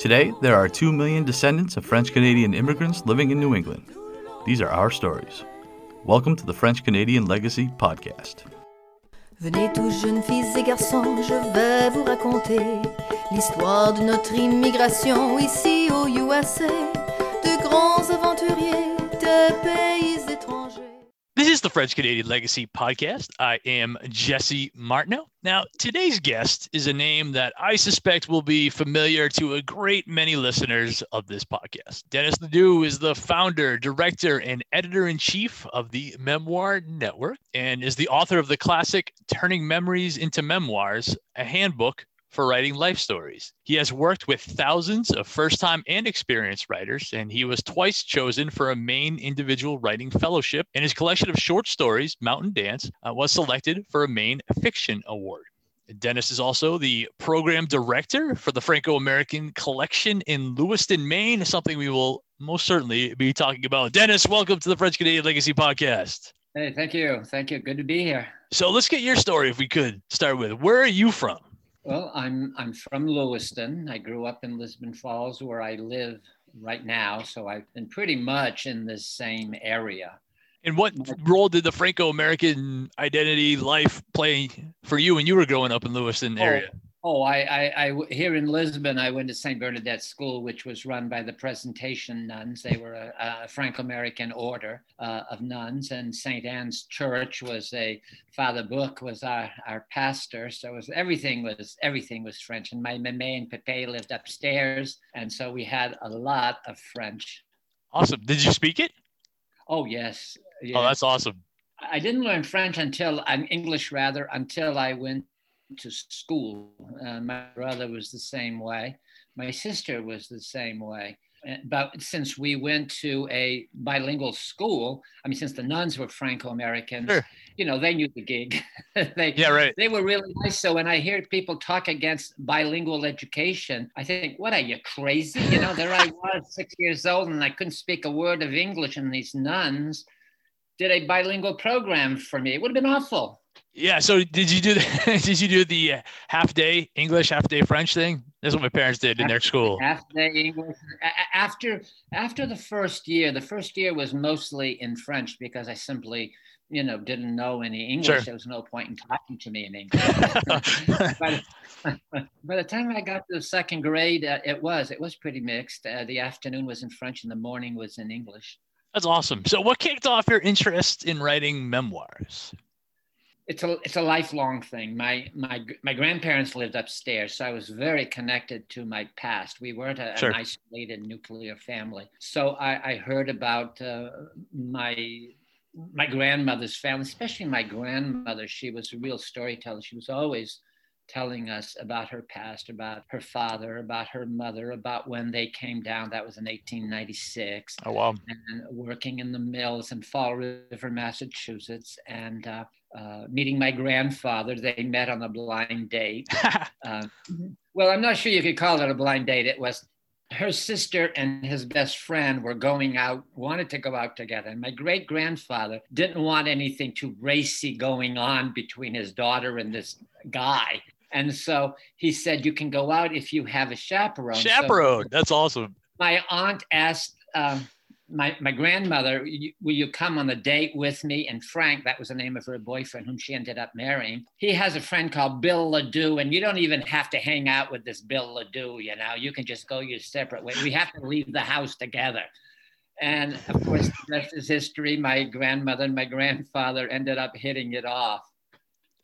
Today, there are 2 million descendants of French Canadian immigrants living in New England. These are our stories. Welcome to the French Canadian Legacy Podcast. Venez tous jeunes et garçons, je vais vous raconter l'histoire de notre immigration ici USA, is the French Canadian Legacy Podcast. I am Jesse Martineau. Now, today's guest is a name that I suspect will be familiar to a great many listeners of this podcast. Dennis Ledoux is the founder, director, and editor in chief of the Memoir Network and is the author of the classic Turning Memories into Memoirs, a handbook for writing life stories. He has worked with thousands of first time and experienced writers, and he was twice chosen for a Maine Individual Writing Fellowship. And his collection of short stories, Mountain Dance, uh, was selected for a Maine Fiction Award. Dennis is also the program director for the Franco American Collection in Lewiston, Maine, something we will most certainly be talking about. Dennis, welcome to the French Canadian Legacy Podcast. Hey, thank you. Thank you. Good to be here. So let's get your story if we could start with. Where are you from? Well, I'm I'm from Lewiston. I grew up in Lisbon Falls, where I live right now. So I've been pretty much in the same area. And what role did the Franco-American identity life play for you when you were growing up in Lewiston oh, area? Oh, Oh, I, I, I, here in Lisbon, I went to St. Bernadette School, which was run by the Presentation nuns. They were a, a Franco-American order uh, of nuns, and St. Anne's Church was a Father Book was our, our pastor. So was, everything was everything was French. And my mame and Pepe lived upstairs, and so we had a lot of French. Awesome. Did you speak it? Oh yes. yes. Oh, that's awesome. I didn't learn French until I'm English rather until I went to school. Uh, my brother was the same way. My sister was the same way. But since we went to a bilingual school, I mean, since the nuns were Franco-Americans, sure. you know, they knew the gig. they, yeah, right. They were really nice. So when I hear people talk against bilingual education, I think, what are you crazy? You know, there I was, six years old, and I couldn't speak a word of English, and these nuns did a bilingual program for me. It would have been awful. Yeah. So did you do the did you do the uh, half day English, half day French thing? That's what my parents did in their school. Half day English. After after the first year, the first year was mostly in French because I simply, you know, didn't know any English. Sure. There was no point in talking to me in English. by, by the time I got to the second grade, uh, it was it was pretty mixed. Uh, the afternoon was in French, and the morning was in English. That's awesome. So, what kicked off your interest in writing memoirs? It's a it's a lifelong thing. My my my grandparents lived upstairs, so I was very connected to my past. We weren't a, sure. an isolated nuclear family. So I, I heard about uh, my my grandmother's family, especially my grandmother. She was a real storyteller. She was always telling us about her past, about her father, about her mother, about when they came down. That was in 1896. Oh, wow. And working in the mills in Fall River, Massachusetts. And uh, uh, meeting my grandfather. They met on a blind date. uh, well, I'm not sure you could call it a blind date. It was her sister and his best friend were going out, wanted to go out together. And my great grandfather didn't want anything too racy going on between his daughter and this guy. And so he said, You can go out if you have a chaperone. Chaperone. So That's awesome. My aunt asked, um, my, my grandmother, will you come on a date with me? And Frank, that was the name of her boyfriend, whom she ended up marrying. He has a friend called Bill Ledoux, and you don't even have to hang out with this Bill Ledoux, you know, you can just go your separate way. We have to leave the house together. And of course, the rest is history. My grandmother and my grandfather ended up hitting it off.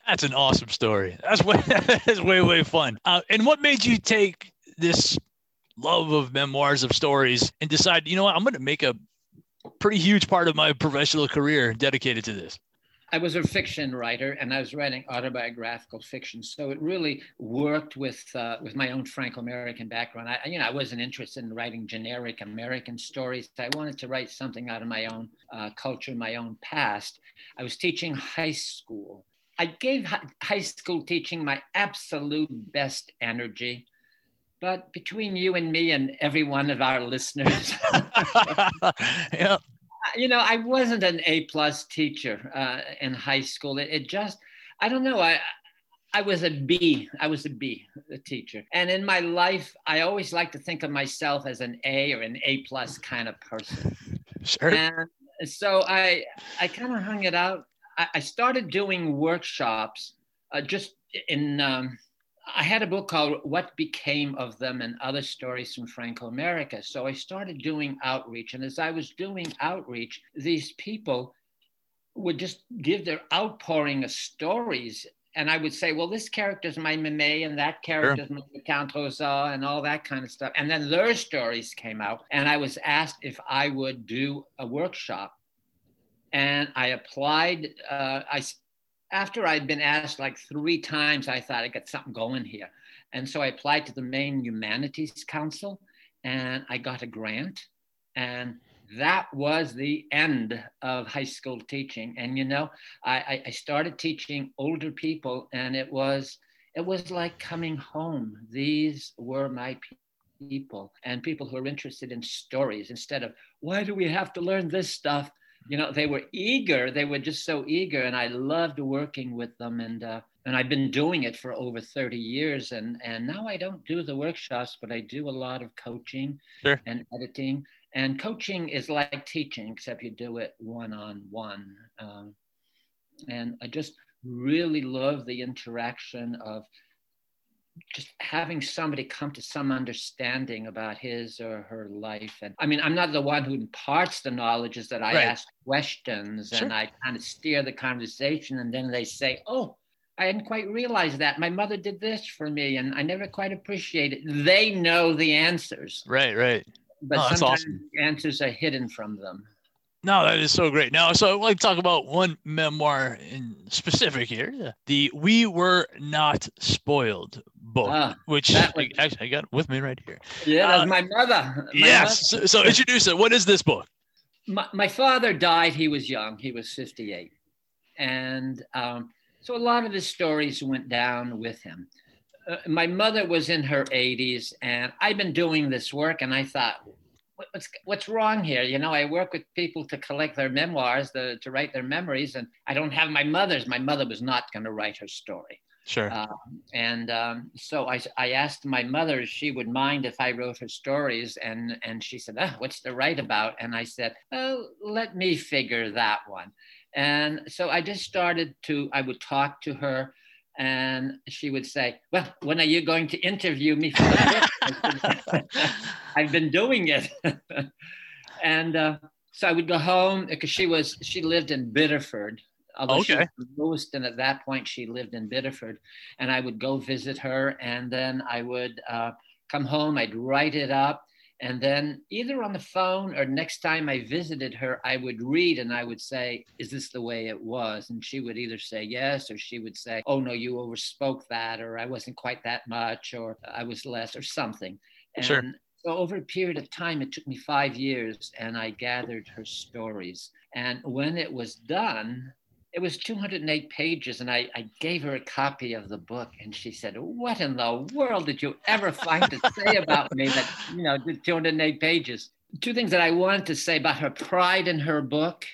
That's an awesome story. That's way, that's way, way fun. Uh, and what made you take this love of memoirs of stories and decide, you know what, I'm going to make a pretty huge part of my professional career dedicated to this? I was a fiction writer and I was writing autobiographical fiction. So it really worked with uh, with my own Franco-American background. I, you know, I wasn't interested in writing generic American stories. I wanted to write something out of my own uh, culture, my own past. I was teaching high school. I gave high school teaching my absolute best energy. But between you and me and every one of our listeners, yeah. you know, I wasn't an A plus teacher uh, in high school. It, it, just, I don't know. I I was a B. I was a B, a teacher. And in my life, I always like to think of myself as an A or an A plus kind of person. Sure. And so I, I kind of hung it out. I, I started doing workshops uh, just in, um, I had a book called What Became of Them and Other Stories from Franco America. So I started doing outreach. And as I was doing outreach, these people would just give their outpouring of stories. And I would say, well, this character's my Meme and that character's sure. my Count Rosa and all that kind of stuff. And then their stories came out. And I was asked if I would do a workshop. And I applied. Uh, I after I'd been asked like three times, I thought I got something going here. And so I applied to the Maine Humanities Council and I got a grant. And that was the end of high school teaching. And you know, I, I started teaching older people, and it was it was like coming home. These were my people and people who are interested in stories instead of why do we have to learn this stuff you know they were eager they were just so eager and i loved working with them and uh, and i've been doing it for over 30 years and and now i don't do the workshops but i do a lot of coaching sure. and editing and coaching is like teaching except you do it one-on-one um, and i just really love the interaction of just having somebody come to some understanding about his or her life. And I mean, I'm not the one who imparts the knowledge, is that I right. ask questions sure. and I kind of steer the conversation. And then they say, Oh, I hadn't quite realized that. My mother did this for me and I never quite appreciated it. They know the answers. Right, right. But oh, sometimes awesome. answers are hidden from them. No, that is so great. Now, so I'd like to talk about one memoir in specific here, the "We Were Not Spoiled" book, uh, which was, I, actually I got with me right here. Yeah, that's uh, my mother. My yes. Mother. So, so, introduce it. What is this book? My, my, father died. He was young. He was fifty-eight, and um, so a lot of his stories went down with him. Uh, my mother was in her 80s, and I've been doing this work, and I thought, what's what's wrong here? You know, I work with people to collect their memoirs, the, to write their memories, and I don't have my mother's. My mother was not going to write her story. Sure. Um, and um, so I, I asked my mother if she would mind if I wrote her stories, and and she said, oh, "What's the write about?" And I said, "Oh, let me figure that one." And so I just started to. I would talk to her and she would say, "Well, when are you going to interview me for the book?" I've been doing it, and uh, so I would go home because she was she lived in Biddeford. Although okay. she was Lewiston at that point, she lived in Biddeford, and I would go visit her, and then I would uh, come home. I'd write it up, and then either on the phone or next time I visited her, I would read and I would say, Is this the way it was? And she would either say yes, or she would say, Oh, no, you overspoke that, or I wasn't quite that much, or I was less, or something. And sure. so over a period of time, it took me five years and I gathered her stories. And when it was done, it was 208 pages and I, I, gave her a copy of the book and she said what in the world did you ever find to say about me that you know 208 pages? Two things that i wanted to say about her pride in her book.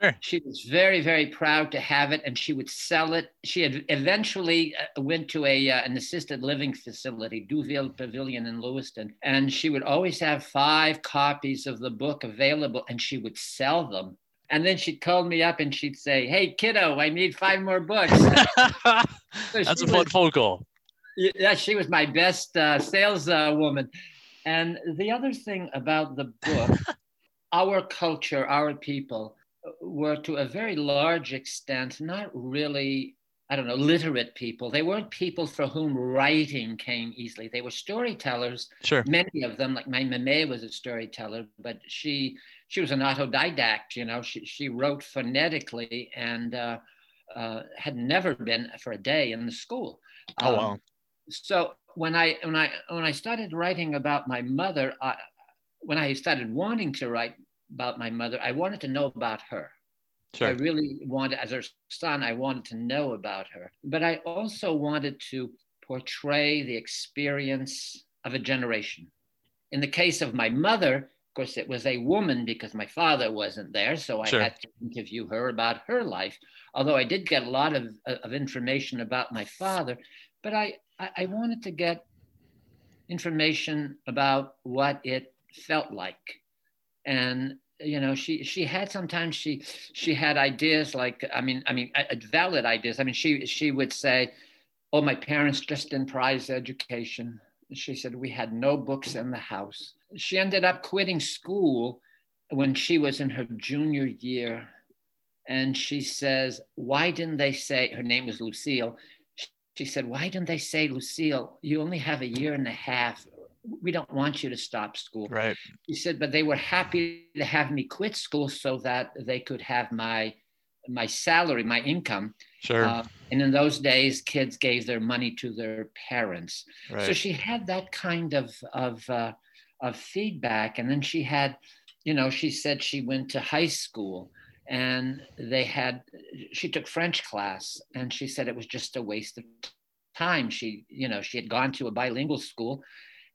Sure. she was very very proud to have it and she would sell it. She had eventually uh, went to a uh, an assisted living facility D'Youville pavilion in lewiston and she would always have five copies of the book available and she would sell them and then she'd call me up and she'd say, "Hey, kiddo, I need five more books." so That's a fun phone call. Yeah, she was my best uh, sales uh, woman. And the other thing about the book, our culture, our people, were to a very large extent not really I don't know, literate people. They weren't people for whom writing came easily. They were storytellers. Sure. Many of them, like my mame was a storyteller, but she she was an autodidact. You know, she she wrote phonetically and uh, uh, had never been for a day in the school. Oh wow. Um, so when I when I when I started writing about my mother, I, when I started wanting to write about my mother, I wanted to know about her. Sure. I really wanted, as her son, I wanted to know about her. But I also wanted to portray the experience of a generation. In the case of my mother, Of course, it was a woman because my father wasn't there, so I Sure. had to interview her about her life. Although I did get a lot of, uh, of information about my father, but I, I, I wanted to get information about what it felt like. And you know, she she had sometimes she she had ideas like I mean I mean uh, valid ideas. I mean she she would say, "Oh, my parents just didn't prize education." She said we had no books in the house. She ended up quitting school when she was in her junior year, and she says, "Why didn't they say her name was Lucille?" She said, "Why didn't they say, Lucille, you only have a year and a half we don't want you to stop school. Right. He said, but they were happy to have me quit school so that they could have my my salary, my income. Sure. Uh, and in those days, kids gave their money to their parents. right. So she had that kind of of uh, of feedback, and then she had, you know, she said she went to high school and they had she took French class, and she said it was just a waste of time. She, you know, she had gone to a bilingual school.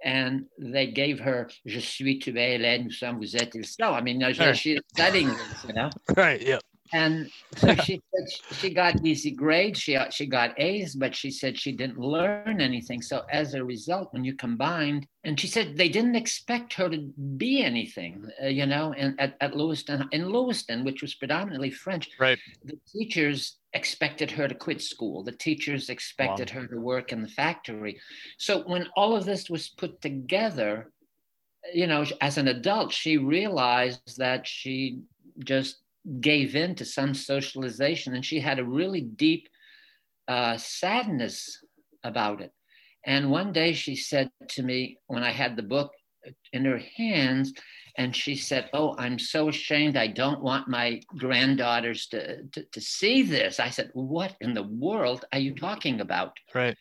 And they gave her "Je suis, tu es, elle, nous sommes, vous êtes, ils sont." I mean, you know, Sure. she, she's studying this, you know. right. Yeah. And so she said she got easy grades. She she got A's, but she said she didn't learn anything. So as a result, when you combined, and she said they didn't expect her to be anything, uh, you know. And at, at Lewiston, in Lewiston, which was predominantly French, Right. the teachers expected her to quit school. The teachers expected her to work in the factory. So when all of this was put together, you know, as an adult, she realized that she just gave in to some socialization and she had a really deep uh, sadness about it. And one day she said to me, when I had the book in her hands, and she said, Oh, I'm so ashamed. I don't want my granddaughters to, to, to see this. I said, What in the world are you talking about? Right.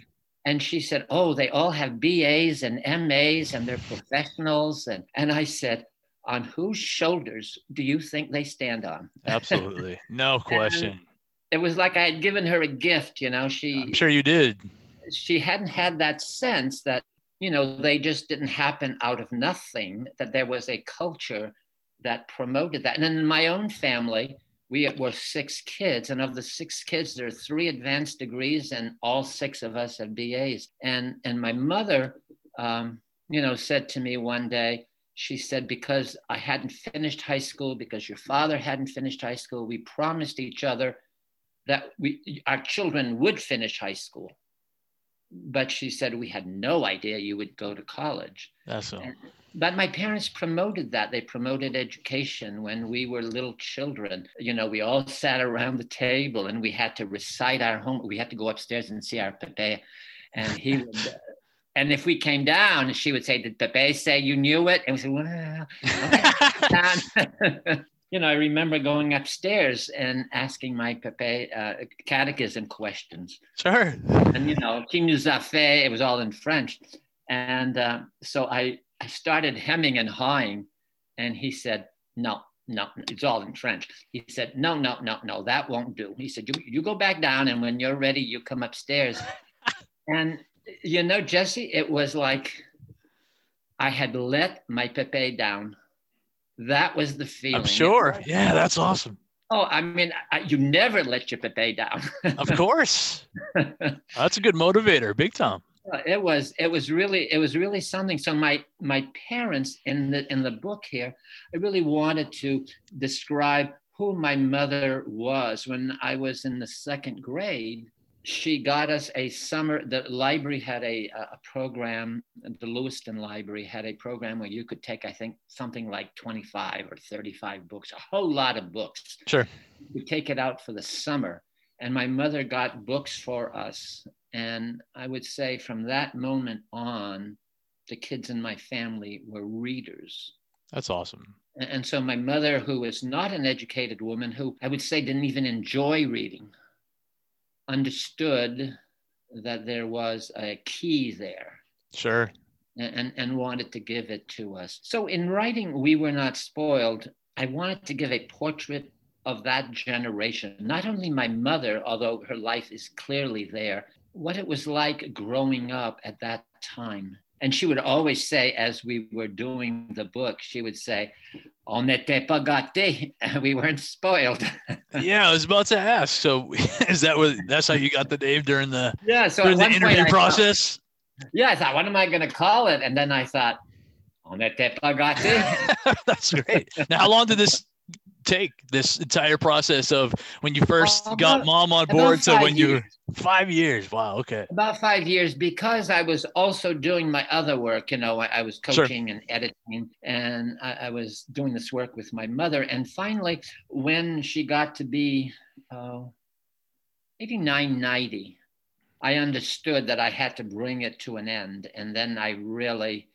And she said, Oh, they all have BAs and MAs and they're professionals. And, and I said, On whose shoulders do you think they stand on? Absolutely. No question. It was like I had given her a gift, you know. She I'm sure you did. she hadn't had that sense that you know they just didn't happen out of nothing that there was a culture that promoted that and in my own family we were six kids and of the six kids there are three advanced degrees and all six of us have bas and and my mother um, you know said to me one day she said because i hadn't finished high school because your father hadn't finished high school we promised each other that we our children would finish high school. But she said we had no idea you would go to college. That's so. And- but my parents promoted that. They promoted education when we were little children. You know we all sat around the table and we had to recite our home we had to go upstairs and see our pepe and he would and if we came down she would say did pepe say you knew it and we said well down. you know, I remember going upstairs and asking my Pepe uh, catechism questions. Sure. And, you know, qui nous a fait, it was all in French. And uh, so I, I started hemming and hawing. And he said, no, no, it's all in French. He said, no, no, no, no, that won't do. He said, you, you go back down. And when you're ready, you come upstairs. and, you know, Jesse, it was like I had let my Pepe down. That was the feeling. I'm sure. Yeah, that's awesome. Oh, I mean, I, you never let your Pepe down. Of course. That's a good motivator, big time. it was it was really it was really something so my my parents in the in the book here i really wanted to describe who my mother was when i was in the second grade she got us a summer the library had a, a program the lewiston library had a program where you could take i think something like 25 or 35 books a whole lot of books Sure. we take it out for the summer and my mother got books for us and i would say from that moment on the kids in my family were readers That's awesome. and and so my mother who was not an educated woman who i would say didn't even enjoy reading understood that there was a key there Sure. and, and wanted to give it to us. So in writing We Were Not Spoiled, I wanted to give a portrait of that generation, not only my mother, although her life is clearly there, what it was like growing up at that time and she would always say, as we were doing the book, she would say, on n'était pas gâtés. We weren't spoiled. yeah, I was about to ask. So is that what that's how you got the name during the yeah, so during the interview process? Thought, yeah, I thought, what am I gonna call it? And then I thought, on n'était pas gâtés. that's great. Now how long did this take this entire process of when you first uh, got mom on board to when you five years. Wow okay. About five years because i was also doing my other work you know i, I was coaching sure. and editing and I, I, was doing this work with my mother and finally when she got to be uh, 89 90 i understood that i had to bring it to an end and then i really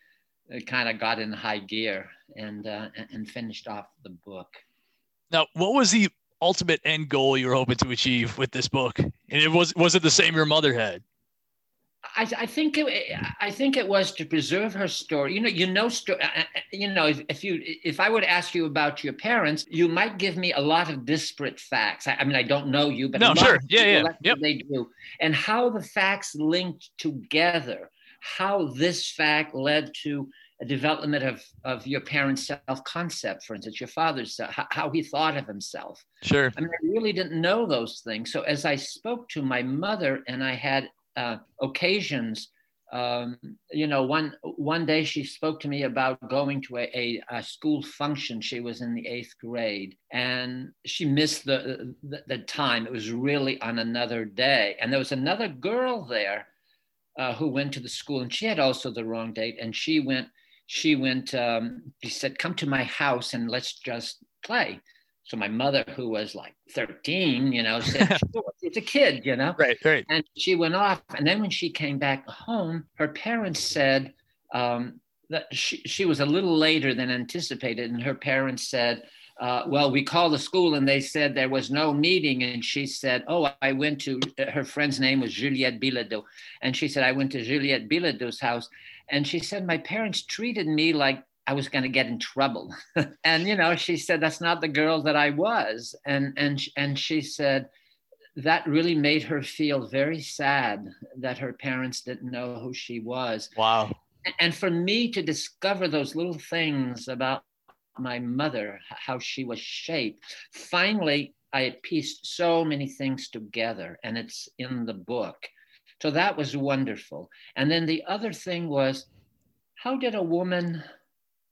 uh, kind of got in high gear and uh, and finished off the book now, what was the ultimate end goal you were hoping to achieve with this book? And it was was it the same your mother had? I, I, think it, I think it was to preserve her story. You know, you know, sto- uh, uh, you know, if, if, you if I would ask you about your parents, you might give me a lot of disparate facts. I, I mean, I don't know you, but no, sure, yeah, yeah, yep. they do, and how the facts linked together, how this fact led to a development of, of your parents' self concept, for instance, your father's how, how, he thought of himself. Sure. I mean, I really didn't know those things. So as I spoke to my mother and I had uh, occasions, um, you know, one one day she spoke to me about going to a, a, a, school function. She was in the eighth grade, and she missed the, the, the time. It was really on another day, and there was another girl there uh, who went to the school, and she had also the wrong date, and she went she went, um, she said, come to my house and let's just play. So my mother, who was like 13, you know, said, sure, it's a kid, you know? Right, right. And she went off. And then when she came back home, her parents said um, that she, she was a little later than anticipated. And her parents said, uh, well, we called the school and they said there was no meeting. And she said, oh, I went to, her friend's name was Juliette Bilodeau. And she said, I went to Juliette Bilodeau's house and she said, My parents treated me like I was going to get in trouble. and, you know, she said, That's not the girl that I was. And, and, and she said, that really made her feel very sad that her parents didn't know who she was. Wow. And for me to discover those little things about my mother, how she was shaped, finally, I pieced so many things together, and it's in the book. So that was wonderful. And then the other thing was, how did a woman,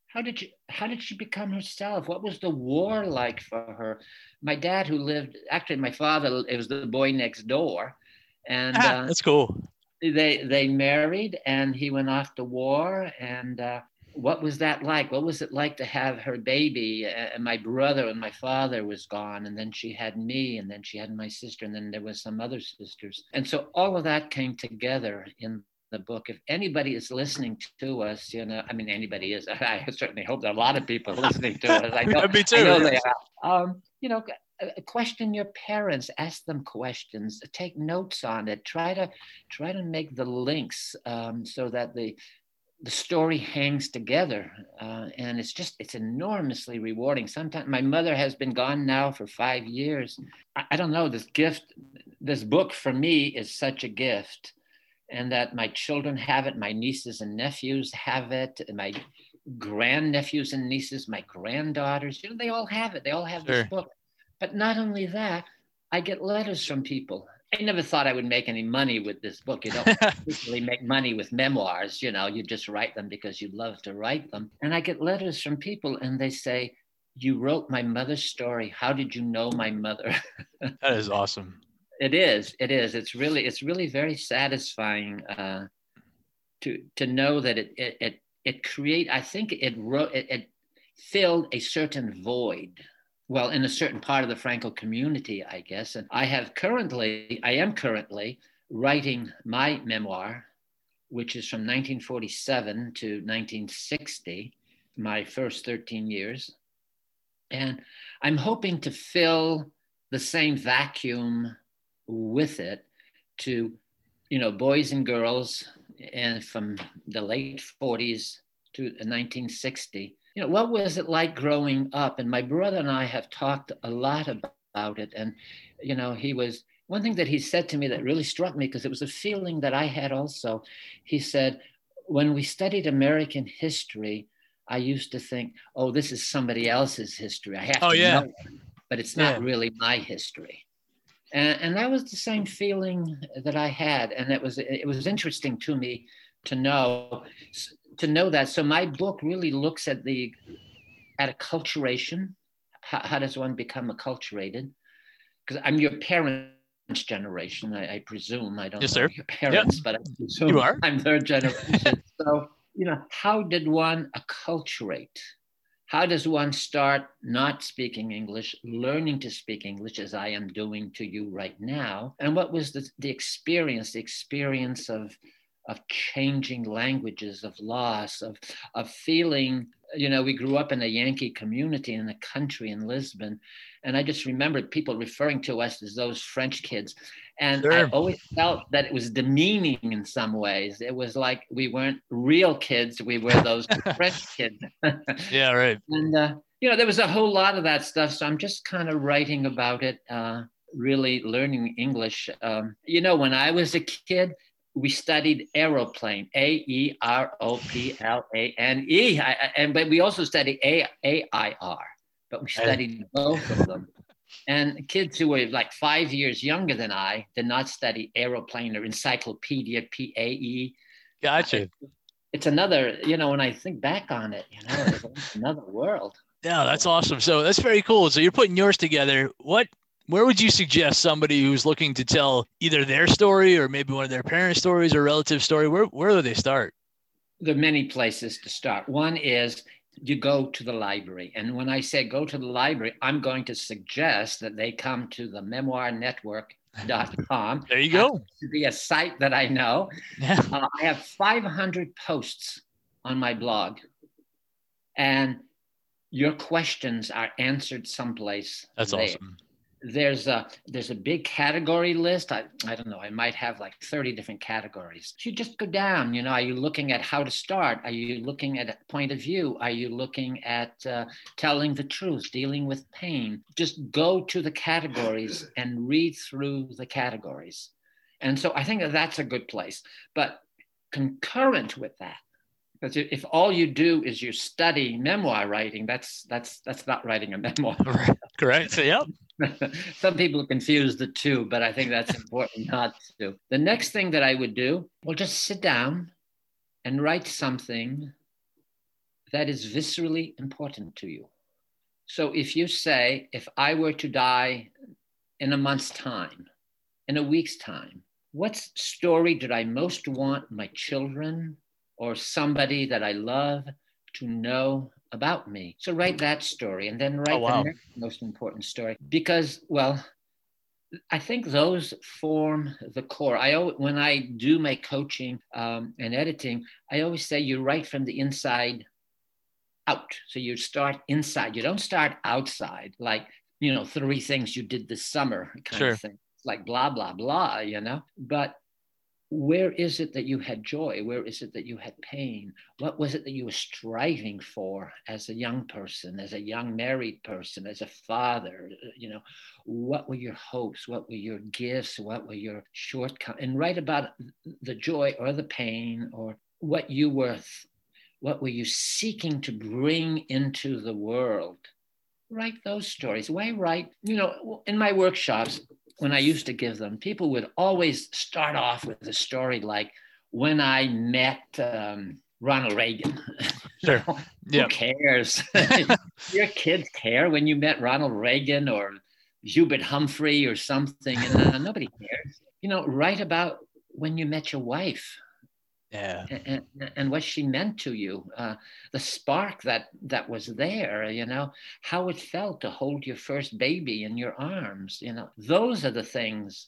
how did she, how did she become herself? What was the war like for her? My dad, who lived, actually, my father, it was the boy next door, and ah, uh, that's cool. They they married, and he went off to war, and uh, what was that like? What was it like to have her baby? And my brother and my father was gone, and then she had me, and then she had my sister, and then there was some other sisters. And so all of that came together in the book. If anybody is listening to us, you know, I mean, anybody is. I certainly hope that a lot of people are listening to us. I know, Me too. I know they are. Um, you know, question your parents ask them questions take notes on it try to try to make the links um, so that the the story hangs together uh, and it's just it's enormously rewarding. Sometimes my mother has been gone now for five years. I, I, don't know this gift this book for me is such a gift and that my children have it my nieces and nephews have it and my grandnephews and nieces my granddaughters you know they all have it they all have sure. this book. But not only that i get letters from people I never thought I would make any money with this book. You don't usually make money with memoirs. You know, you just write them because you love to write them. And I get letters from people and they say, You wrote my mother's story. How did you know my mother? that is awesome. It is. It is. It's really, it's really very satisfying uh, to to know that it it it, it create. I think it wrote it, it filled a certain void well, in a certain part of the Franco community, I guess. And I have currently, I am currently writing my memoir, which is from 1947 to 1960, my first 13 years. And I'm hoping to fill the same vacuum with it to, you know, boys and girls and from the late 40s to 1960 you know, what was it like growing up? And my brother and I have talked a lot about it. And, you know, he was, one thing that he said to me that really struck me, because it was a feeling that I had also. He said, when we studied American history, I used to think, oh, this is somebody else's history. I have Oh, to yeah. know it, but it's not Yeah. really my history. And, and that was the same feeling that I had. And it was it was interesting to me to know to know that. So my book really looks at the at acculturation. How, how does one become acculturated? Because I'm your parents' generation, I, I presume. I don't Yes, know sir. your parents, but I presume You are. I'm their generation. so, you know, how did one acculturate? How does one start not speaking English, learning to speak English as I am doing to you right now? And what was the, the experience, the experience of, of changing languages, of loss, of, of feeling, you know, we grew up in a Yankee community in a country in Lisbon. And I just remembered people referring to us as those French kids. And I always felt that it was demeaning in some ways. It was like we weren't real kids, we were those French kids. Yeah, right. and uh, you know there was a whole lot of that stuff so i'm just kind of writing about it uh, really learning english um, you know when i was a kid we studied aeroplane A E R O P L A N E, and but we also studied a a-i-r but we studied both of them and kids who were like five years younger than i did not study aeroplane or encyclopedia E. p-a-e Gotcha. it's another you know when i think back on it you know it's another world Yeah, that's awesome. So that's very cool. So you're putting yours together. What where would you suggest somebody who's looking to tell either their story or maybe one of their parents' stories or relative story? Where where do they start? there are many places to start. One is you go to the library. And when I say go to the library, I'm going to suggest that they come to the memoirnetwork.com. There you go. To be a site that I know. Yeah. Uh, I have 500 posts on my blog. And your questions are answered someplace. That's there awesome. There's a there's a big category list. I, I don't know i might have like 30 different categories. You just go down you know are you looking at how to start? Are you looking at point of view? Are you looking at uh, telling the truth dealing with pain? Just go to the categories and read through the categories. And so i think that that's a good place. But concurrent with that because if all you do is you study memoir writing that's that's that's not writing a memoir Correct. So, yep. Some people confuse the two, but I think that's important not to. The next thing that I would do, well, just sit down and write something that is viscerally important to you. So if you say, if I were to die in a month's time, in a week's time, what story did I most want my children or somebody that I love to know about me? So write that story and then write Oh, wow. the next most important story because, well, I think those form the core. I al- when I do my coaching um, and editing, I always say you write from the inside out. So you start inside. You don't start outside, like you know three things you did this summer kind Sure. of thing. It's like blah blah blah, you know. But where is it that you had joy? Where is it that you had pain? What was it that you were striving for as a young person, as a young married person, as a father? You know, what were your hopes? What were your gifts? What were your shortcomings? And write about the joy or the pain or what you were, what were you seeking to bring into the world? Write those stories. Why write? You know, in my workshops, when I used to give them, people would always start off with a story like when I met um, Ronald Reagan. Sure. Who cares? Your kids care when you met Ronald Reagan or Hubert Humphrey or something. And uh, nobody cares. You know, write about when you met your wife Yeah. and, and, what she meant to you, uh, the spark that that was there, you know, how it felt to hold your first baby in your arms, you know, those are the things,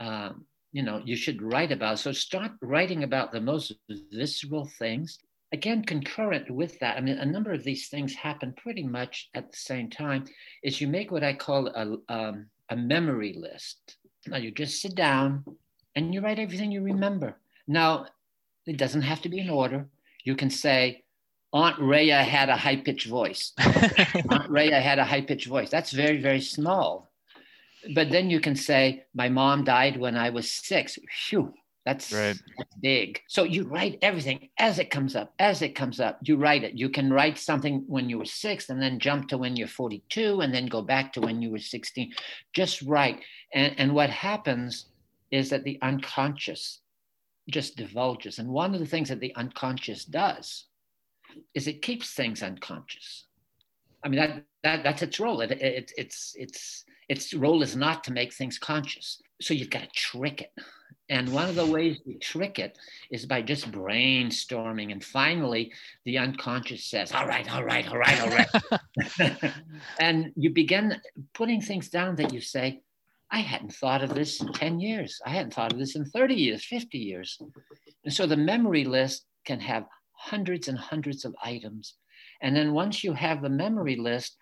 um, you know, you should write about. So start writing about the most visceral things. Again, concurrent with that, I mean, a number of these things happen pretty much at the same time. Is you make what I call a um, a memory list. Now you just sit down and you write everything you remember. Now it doesn't have to be in order. You can say, Aunt Rhea had a high pitched voice. Aunt Rhea had a high pitched voice. That's very, very small. But then you can say, My mom died when I was six. Phew, That's, right. that's big. So you write everything as it comes up, as it comes up. You write it. You can write something when you were six and then jump to when you're 42 and then go back to when you were 16. Just write. And, and what happens is that the unconscious just divulges. And one of the things that the unconscious does is it keeps things unconscious. I mean, that, that that's its role. It, it, it's, it's, its role is not to make things conscious. So you've got to trick it. And one of the ways we trick it is by just brainstorming. And finally, the unconscious says, All right, all right, all right, all right. and you begin putting things down that you say, I hadn't thought of this in 10 years. I hadn't thought of this in 30 years, 50 years. And so the memory list can have hundreds and hundreds of items. And then once you have the memory list,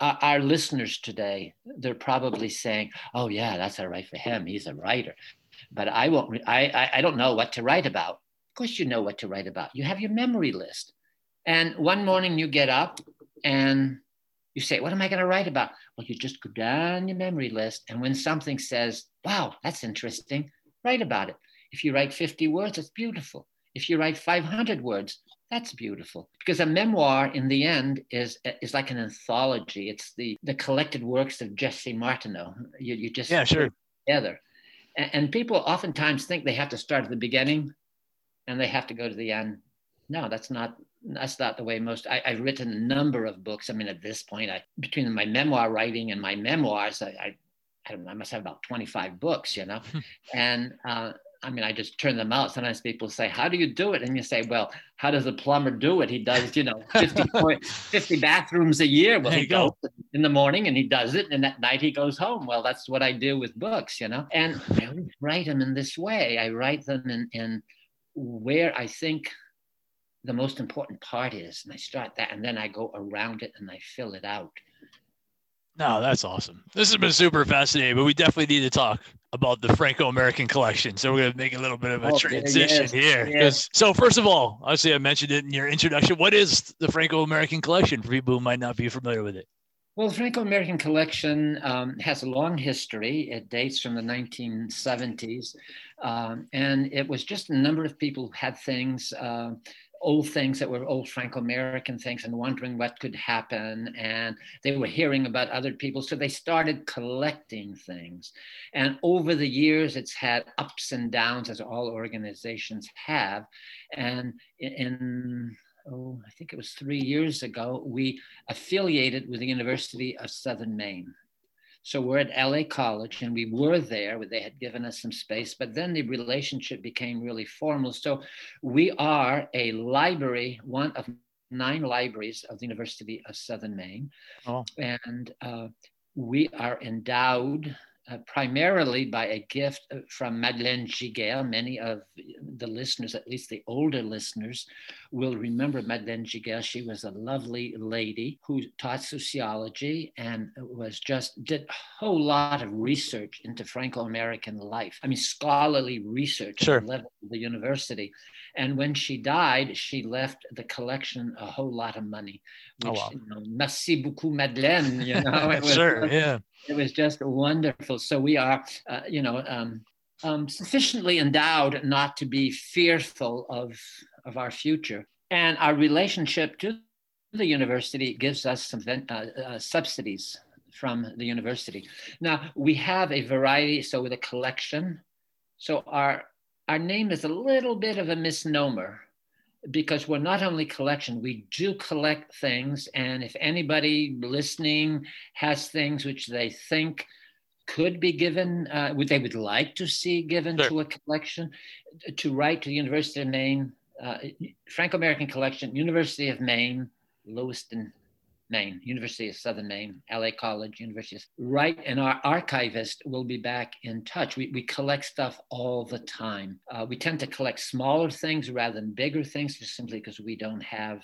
uh, our listeners today, they're probably saying, "Oh yeah, that's all right for him. He's a writer." But I won't. I I don't know what to write about. Of course, you know what to write about. You have your memory list, and one morning you get up and you say, "What am I going to write about?" Well, you just go down your memory list, and when something says, "Wow, that's interesting," write about it. If you write 50 words, it's beautiful. If you write 500 words, that's beautiful because a memoir in the end is is like an anthology. It's the the collected works of Jesse Martineau. You, you just yeah sure together, and, and people oftentimes think they have to start at the beginning, and they have to go to the end. No, that's not that's not the way most I, have written a number of books i mean at this point i between my memoir writing and my memoirs i i, I, know, I must have about 25 books you know and uh, I mean, I just turn them out. Sometimes people say, How do you do it? And you say, Well, how does a plumber do it? He does, you know, 50, 50 bathrooms a year. Well, there he goes go. in the morning and he does it. And at night he goes home. Well, that's what I do with books, you know. And I write them in this way. I write them in, in where I think the most important part is. And I start that and then I go around it and I fill it out. No, that's awesome. This has been super fascinating, but we definitely need to talk about the Franco-American collection. So we're going to make a little bit of a oh, transition yes, here. Yes. So first of all, obviously I mentioned it in your introduction. What is the Franco-American collection for people who might not be familiar with it? Well, the Franco-American collection um, has a long history. It dates from the 1970s. Um, and it was just a number of people who had things uh, old things that were old Franco-American things and wondering what could happen. And they were hearing about other people. So they started collecting things. And over the years, it's had ups and downs as all organizations have. And in oh, I think it was three years ago, we affiliated with the University of Southern Maine. So we're at LA College and we were there, they had given us some space, but then the relationship became really formal. So we are a library, one of nine libraries of the University of Southern Maine. Oh. And uh, we are endowed uh, primarily by a gift uh, from Madeleine Giguère. Many of the listeners, at least the older listeners, will remember Madeleine Giguère. She was a lovely lady who taught sociology and was just did a whole lot of research into Franco-American life. I mean, scholarly research sure. at the level of the university. And when she died, she left the collection a whole lot of money. Oh, which, oh, wow. you know, merci beaucoup, Madeleine. You know, it was, sure, yeah. It was just wonderful. So we are, uh, you know, um, um, sufficiently endowed not to be fearful of, of our future. And our relationship to the university gives us some uh, uh, subsidies from the university. Now we have a variety, so with a collection. So our our name is a little bit of a misnomer because we're not only collection, we do collect things. And if anybody listening has things which they think could be given, uh, would they would like to see given sure. to a collection, to write to the University of Maine, uh, Franco-American Collection, University of Maine, Lewiston, Maine, University of Southern Maine, LA College, University. Of, right, and our archivist will be back in touch. We, we collect stuff all the time. Uh, we tend to collect smaller things rather than bigger things, just simply because we don't have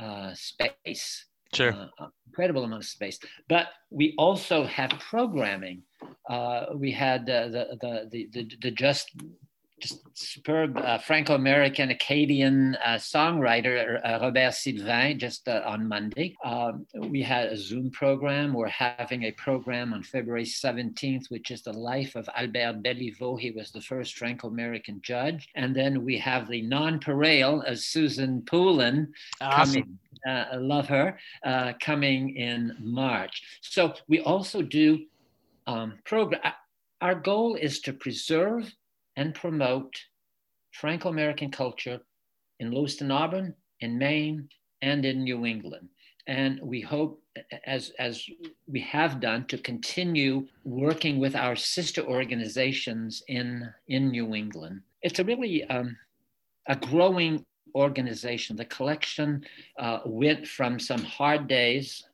uh, space. Sure. Uh, incredible amount of space. But we also have programming. Uh, we had the, the, the, the, the Just superb uh, Franco-American Acadian uh, songwriter uh, Robert Sylvain just uh, on Monday. Um, we had a Zoom program. We're having a program on February 17th, which is the life of Albert Béliveau. He was the first Franco-American judge. And then we have the nonpareil of Susan Poulin awesome. coming. Uh, I love her uh, coming in March. So we also do um, program. Our goal is to preserve and promote Franco American culture in Lewiston, Auburn, in Maine, and in New England. And we hope, as, as we have done, to continue working with our sister organizations in, in New England. It's a really um, a growing organization. The collection uh, went from some hard days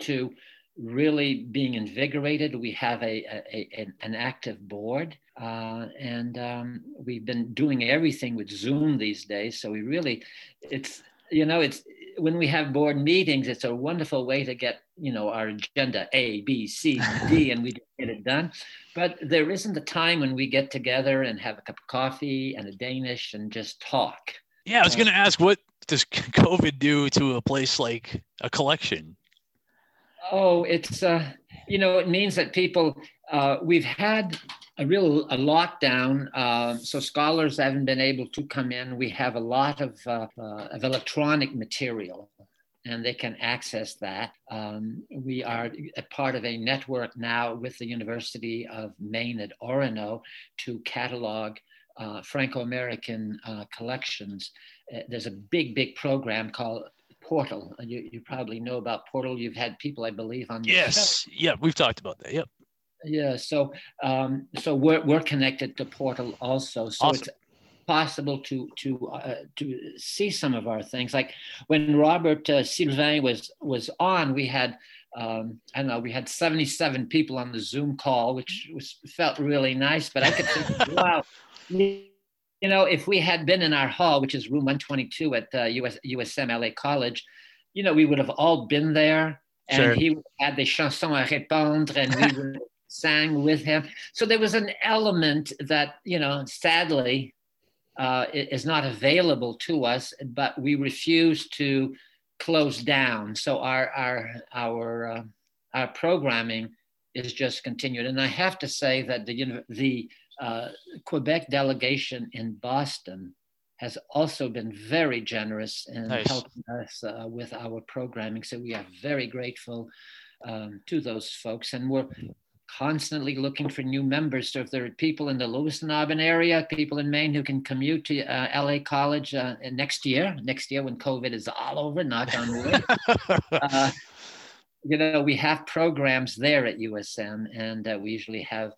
to really being invigorated. We have a, a, a an active board, uh, and um, we've been doing everything with Zoom these days. So we really, it's you know, it's when we have board meetings, it's a wonderful way to get you know our agenda A, B, C, D, and we get it done. But there isn't a time when we get together and have a cup of coffee and a Danish and just talk. Yeah, I was uh, going to ask, what does COVID do to a place like a collection? Oh, it's uh, you know it means that people uh, we've had a real a lockdown, uh, so scholars haven't been able to come in. We have a lot of uh, uh, of electronic material, and they can access that. Um, we are a part of a network now with the University of Maine at Orono to catalog uh, Franco-American uh, collections. There's a big, big program called Portal. You, you probably know about Portal. You've had people, I believe, on. Yes. Yeah, we've talked about that. Yep. Yeah. So, um, so we're we're connected to Portal also. So awesome. it's possible to to uh, to see some of our things. Like when Robert uh, Sylvain was was on, we had um, I don't know, we had 77 people on the Zoom call, which was felt really nice. But I could think, wow, you know, if we had been in our hall, which is room 122 at uh, US, USM LA College, you know, we would have all been there and sure. he had the chansons à répondre and we would sang with him. So there was an element that, you know, sadly uh, is not available to us, but we refuse to close down. So our, our, our, uh, our programming is just continued. And I have to say that the, the uh, Quebec delegation in Boston has also been very generous in nice. helping us uh, with our programming. So we are very grateful um, to those folks. And we're constantly looking for new members. So if there are people in the Lewiston Auburn area, people in Maine who can commute to uh, LA College uh, next year, next year when COVID is all over, knock on wood. uh, you know, we have programs there at USM, and uh, we usually have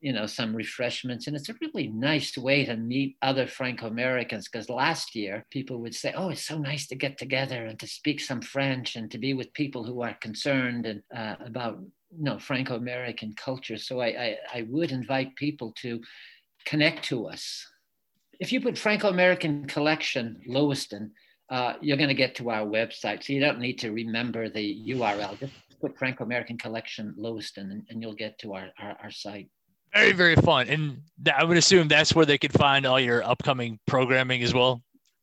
you know some refreshments and it's a really nice way to meet other franco-americans because last year people would say oh it's so nice to get together and to speak some french and to be with people who are concerned and uh, about you know franco-american culture. So I, I, I would invite people to connect to us. If you put franco-american collection lewiston uh, you're going to get to our website so you don't need to remember the url just put franco-american collection lewiston and, and you'll get to our, our, our site very, very fun. And I would assume that's where they could find all your upcoming programming as well.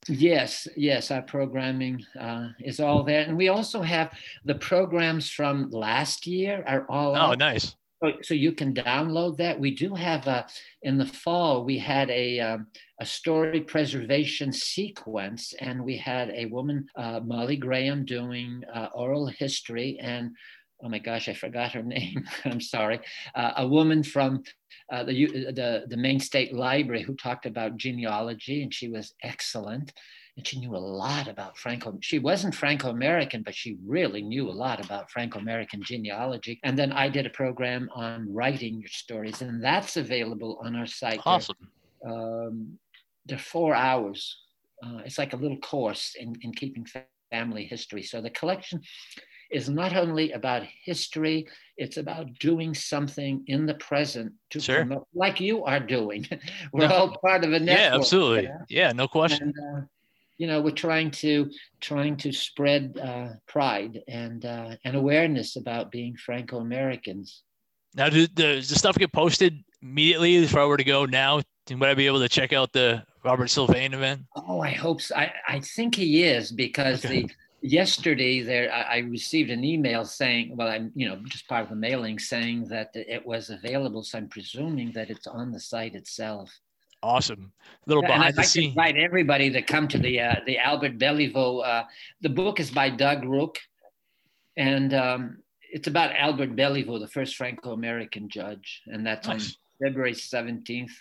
Yes, yes, our programming uh, is all there, and we also have the programs from last year are all. Oh, nice. So, so you can download that. We do have a in the fall. We had a um, a story preservation sequence, and we had a woman, uh, Molly Graham, doing uh, oral history, and oh my gosh, I forgot her name. I'm sorry. Uh, a woman from uh, the, the, the Maine State Library who talked about genealogy, and she was excellent. And she knew a lot about Franco. She wasn't Franco American, but she really knew a lot about Franco American genealogy. And then I did a program on writing your stories, and that's available on our site. Awesome. They're, um, they're four hours. Uh, it's like a little course in, in keeping family history. So the collection is not only about history, it's about doing something in the present to sure. promote, like you are doing. we're no. all part of a network. Yeah, absolutely. Yeah, no question. And, uh, you know, we're trying to trying to spread uh, pride and uh, and awareness about being Franco Americans. Now, does the stuff get posted immediately if I were to go now Would I be able to check out the Robert Sylvain event? Oh, I hope so. I, I think he is because okay. the yesterday there I, I, received an email saying, well, I'm you know just part of the mailing saying that it was available. So I'm presuming that it's on the site itself. Awesome. A little behind I'd the like scenes. invite everybody to come to the uh, the Albert Beliveau. Uh, the book is by Doug Rook, and um, it's about Albert Beliveau, the first Franco-American judge, and that's nice. on February 17th.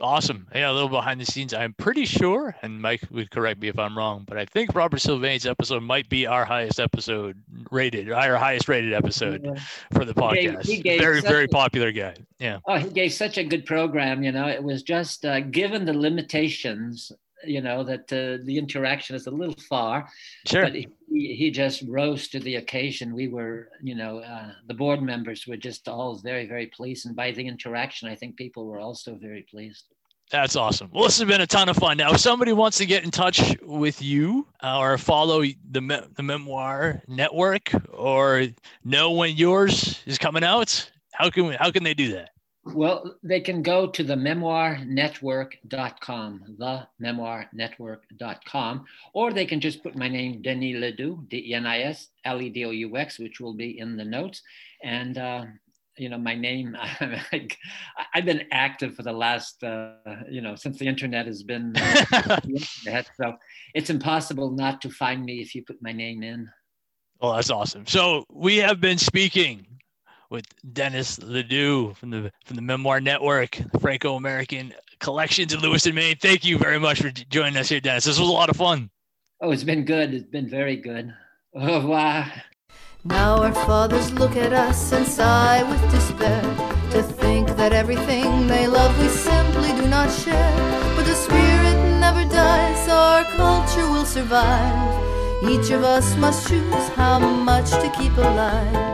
Awesome. Yeah, a little behind the scenes. I'm pretty sure, and Mike would correct me if I'm wrong, but I think Robert Sylvain's episode might be our highest episode rated, our highest rated episode yeah. for the podcast. He gave, he gave very, very a, popular guy. Yeah. Oh, he gave such a good program. You know, it was just uh, given the limitations you know that uh, the interaction is a little far sure but he, he just rose to the occasion we were you know uh, the board members were just all very very pleased and by the interaction i think people were also very pleased that's awesome. Well, this has been a ton of fun. Now, if somebody wants to get in touch with you uh, or follow the me- the Memoir Network or know when yours is coming out, how can we, how can they do that? Well, they can go to the memoirnetwork.com, the memoirnetwork.com, or they can just put my name, Denis Ledoux, D E N I S L E D O U X, which will be in the notes. And, uh, you know, my name, I've been active for the last, uh, you know, since the internet has been, uh, internet, so it's impossible not to find me if you put my name in. Oh, that's awesome. So we have been speaking with Denis Ledoux from the from the Memoir Network, Franco American Collections in Lewiston Maine. Thank you very much for joining us here, Denis. This was a lot of fun. Oh, it's been good. It's been very good. Oh, Au revoir. Now our fathers look at us and sigh with despair to think that everything they love we simply do not share. But the spirit never dies, our culture will survive. Each of us must choose how much to keep alive.